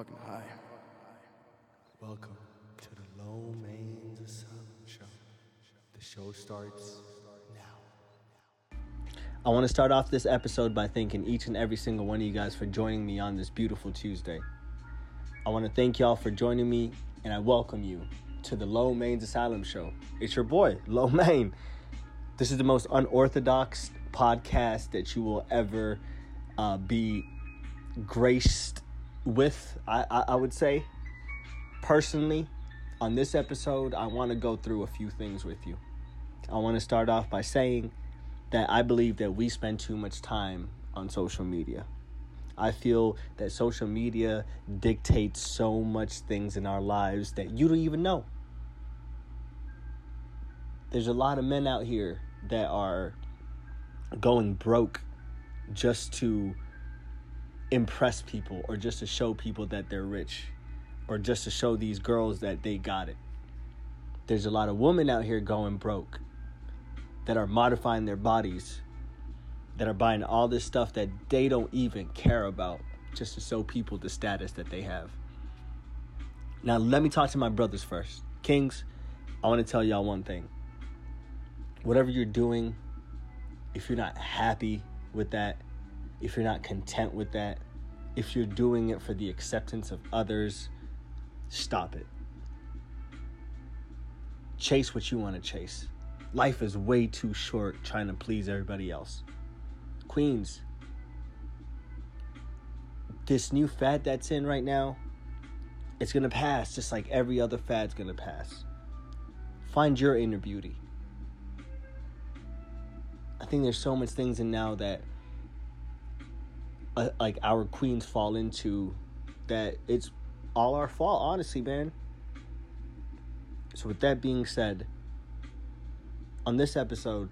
fucking high. Welcome to the Low Mains Asylum Show. The show starts now. I want to start off this episode by thanking each and every single one of you guys for joining me on this beautiful Tuesday. I want to thank y'all for joining me, and I welcome you to the Low Mains Asylum Show. It's your boy, Low Main. This is the most unorthodox podcast that you will ever uh, be graced with, I, I, I would say. Personally, on this episode, I want to go through a few things with you. I want to start off by saying that I believe that we spend too much time on social media. I feel that social media dictates so much things in our lives that you don't even know. There's a lot of men out here that are going broke just to impress people or just to show people that they're rich or just to show these girls that they got it. There's a lot of women out here going broke that are modifying their bodies, that are buying all this stuff that they don't even care about just to show people the status that they have. Now, let me talk to my brothers first. Kings, I want to tell y'all one thing. Whatever you're doing, if you're not happy with that, if you're not content with that, if you're doing it for the acceptance of others, stop it. Chase what you want to chase. Life is way too short trying to please everybody else. Queens, this new fad that's in right now, it's going to pass just like every other fad's going to pass. Find your inner beauty. I think there's so much things in now that uh, like our queens fall into that it's all our fault, honestly, man. So, with that being said, on this episode,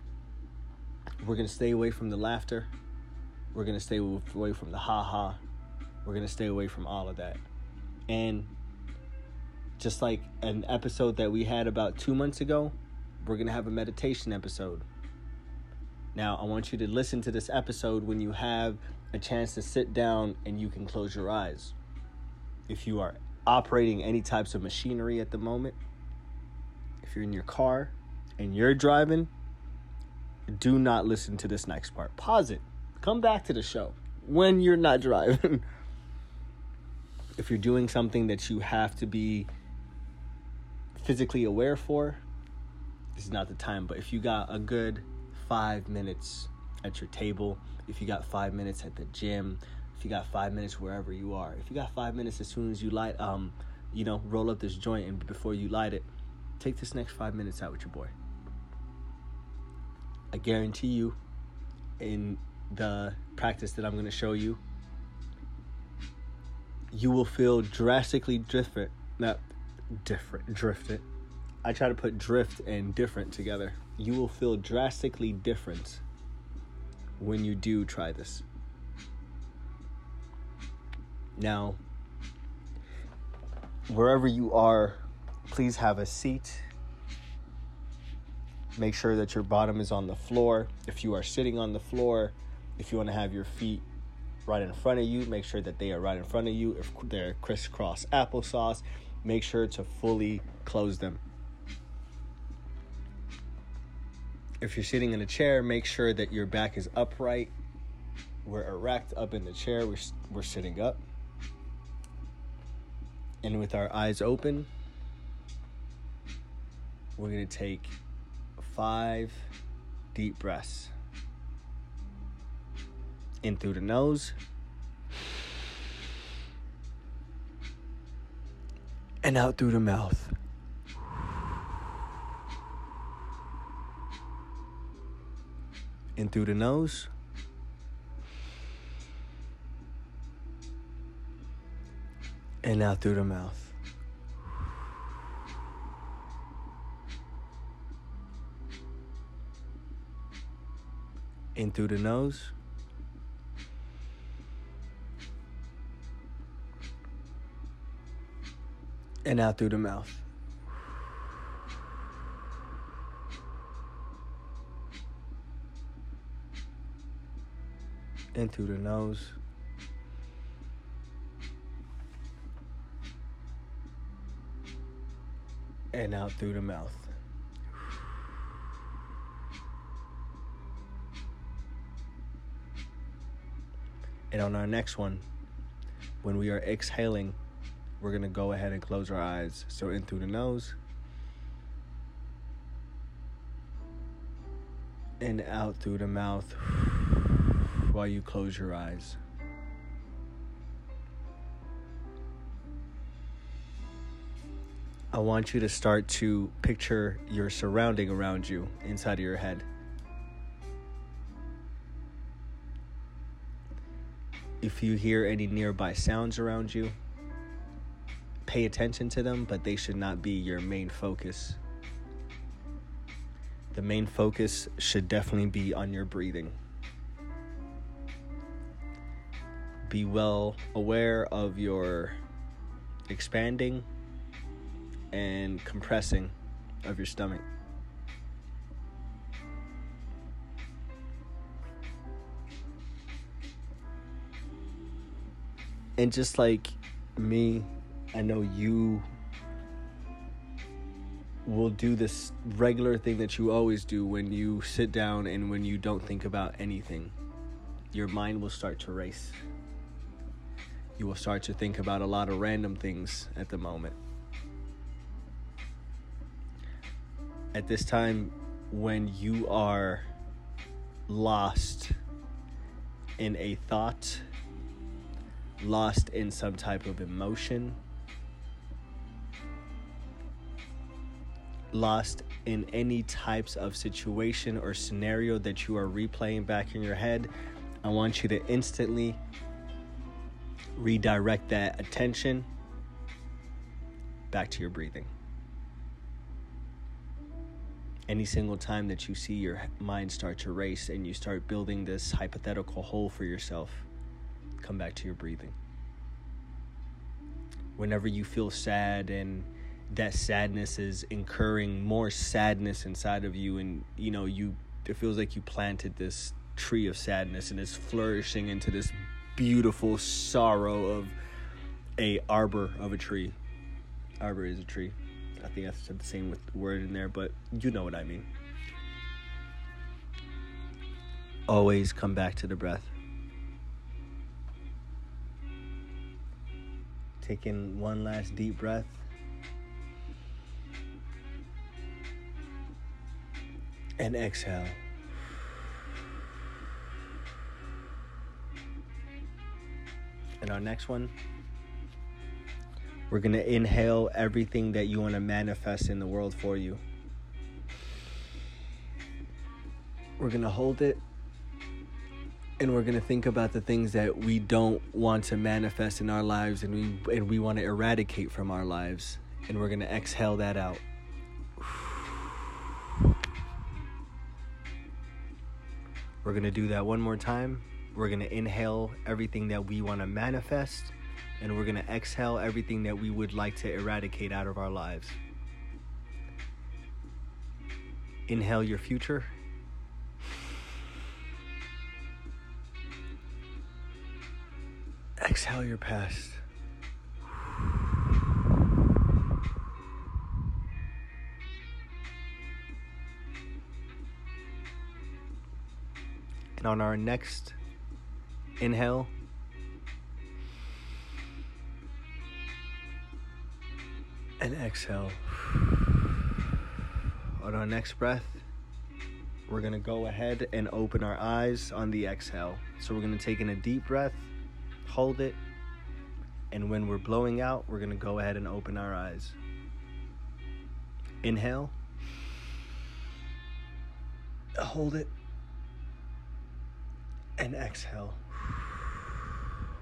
we're to stay away from the laughter. We're to stay away from the ha ha. We're to stay away from all of that. And just like an episode that we had about two months ago, we're to have a meditation episode. Now, I want you to listen to this episode when you have a chance to sit down and you can close your eyes. If you are operating any types of machinery at the moment, if you're in your car and you're driving, do not listen to this next part. Pause it. Come back to the show when you're not driving. if you're doing something that you have to be physically aware for, this is not the time. But if you got a good five minutes at your table, if you got five minutes at the gym, if you got five minutes wherever you are, if you got five minutes as soon as you light, um, you know, roll up this joint and before you light it, take this next five minutes out with your boy. I guarantee you, in the practice that I'm going to show you, you will feel drastically different. Not different, drifted. I try to put drift and different together. You will feel drastically different when you do try this. Now, wherever you are, please have a seat. Make sure that your bottom is on the floor. If you are sitting on the floor, if you want to have your feet right in front of you, make sure that they are right in front of you. If they're crisscross applesauce, make sure to fully close them. If you're sitting in a chair, make sure that your back is upright. We're erect up in the chair, we're, we're sitting up. And with our eyes open, we're going to take five deep breaths in through the nose and out through the mouth. In through the nose. And out through the mouth. In through the nose. And out through the mouth. in through the nose. And out through the mouth. And on our next one, when we are exhaling, we're going to go ahead and close our eyes. So in through the nose. And out through the mouth while you close your eyes. I want you to start to picture your surrounding around you inside of your head. If you hear any nearby sounds around you, pay attention to them, but they should not be your main focus. The main focus should definitely be on your breathing. Be well aware of your expanding and compressing of your stomach. And just like me, I know you will do this regular thing that you always do when you sit down and when you don't think about anything. Your mind will start to race. You will start to think about a lot of random things at the moment. At this time, when you are lost in a thought, lost in some type of emotion, lost in any types of situation or scenario that you are replaying back in your head, I want you to instantly redirect that attention back to your breathing. Any single time that you see your mind start to race and you start building this hypothetical hole for yourself, come back to your breathing. Whenever you feel sad and that sadness is incurring more sadness inside of you and you know you it feels like you planted this tree of sadness and it's flourishing into this beautiful sorrow of a arbor of a tree. Arbor is a tree. I think i said the same with word in there but you know what i mean. Always come back to the breath. Taking one last deep breath. And exhale. And our next one, we're going to inhale everything that you want to manifest in the world for you. We're going to hold it and we're going to think about the things that we don't want to manifest in our lives and we and we want to eradicate from our lives and we're going to exhale that out. We're going to do that one more time. We're going to inhale everything that we want to manifest, and we're going to exhale everything that we would like to eradicate out of our lives. Inhale your future. Exhale your past. And on our next inhale, and exhale. On our next breath, we're to go ahead and open our eyes on the exhale. So we're to take in a deep breath, hold it, and when we're blowing out, we're to go ahead and open our eyes. Inhale, hold it, and exhale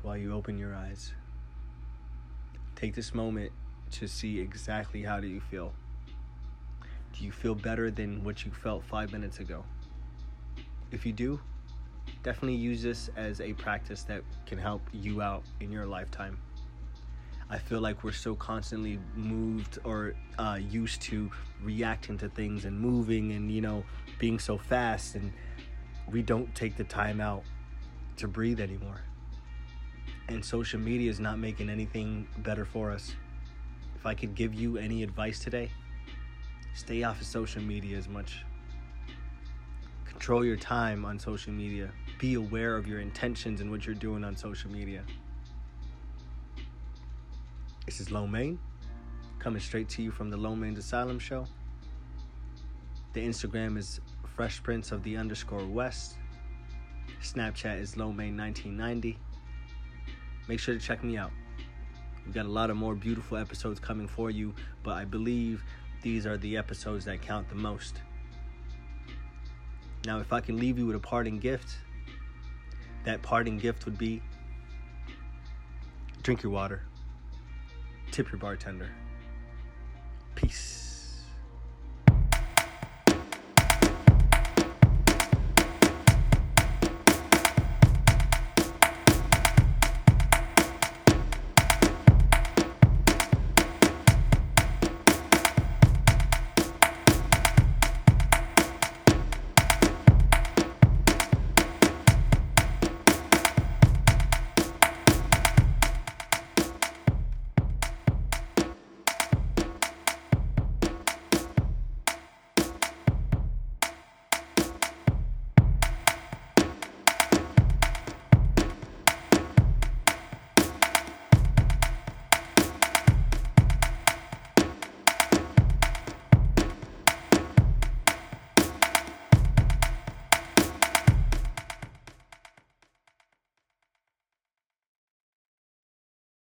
while you open your eyes. Take this moment to see exactly how do you feel. Do you feel better than what you felt 5 minutes ago? If you do, definitely use this as a practice that can help you out in your lifetime. I feel like we're so constantly moved or uh, used to reacting to things and moving and, you know, being so fast and we don't take the time out to breathe anymore. And social media is not making anything better for us. If I could give you any advice today, Stay off of social media as much. Control your time on social media. Be aware of your intentions and what you're doing on social media. This is Lo Mein, coming straight to you from the Lo Main's Asylum Show. The Instagram is Fresh Prince of the underscore West. Snapchat is Lo Mein 1990. Make sure to check me out. We've got a lot of more beautiful episodes coming for you, but I believe these are the episodes that count the most. Now, if I can leave you with a parting gift, that parting gift would be drink your water, tip your bartender. Peace.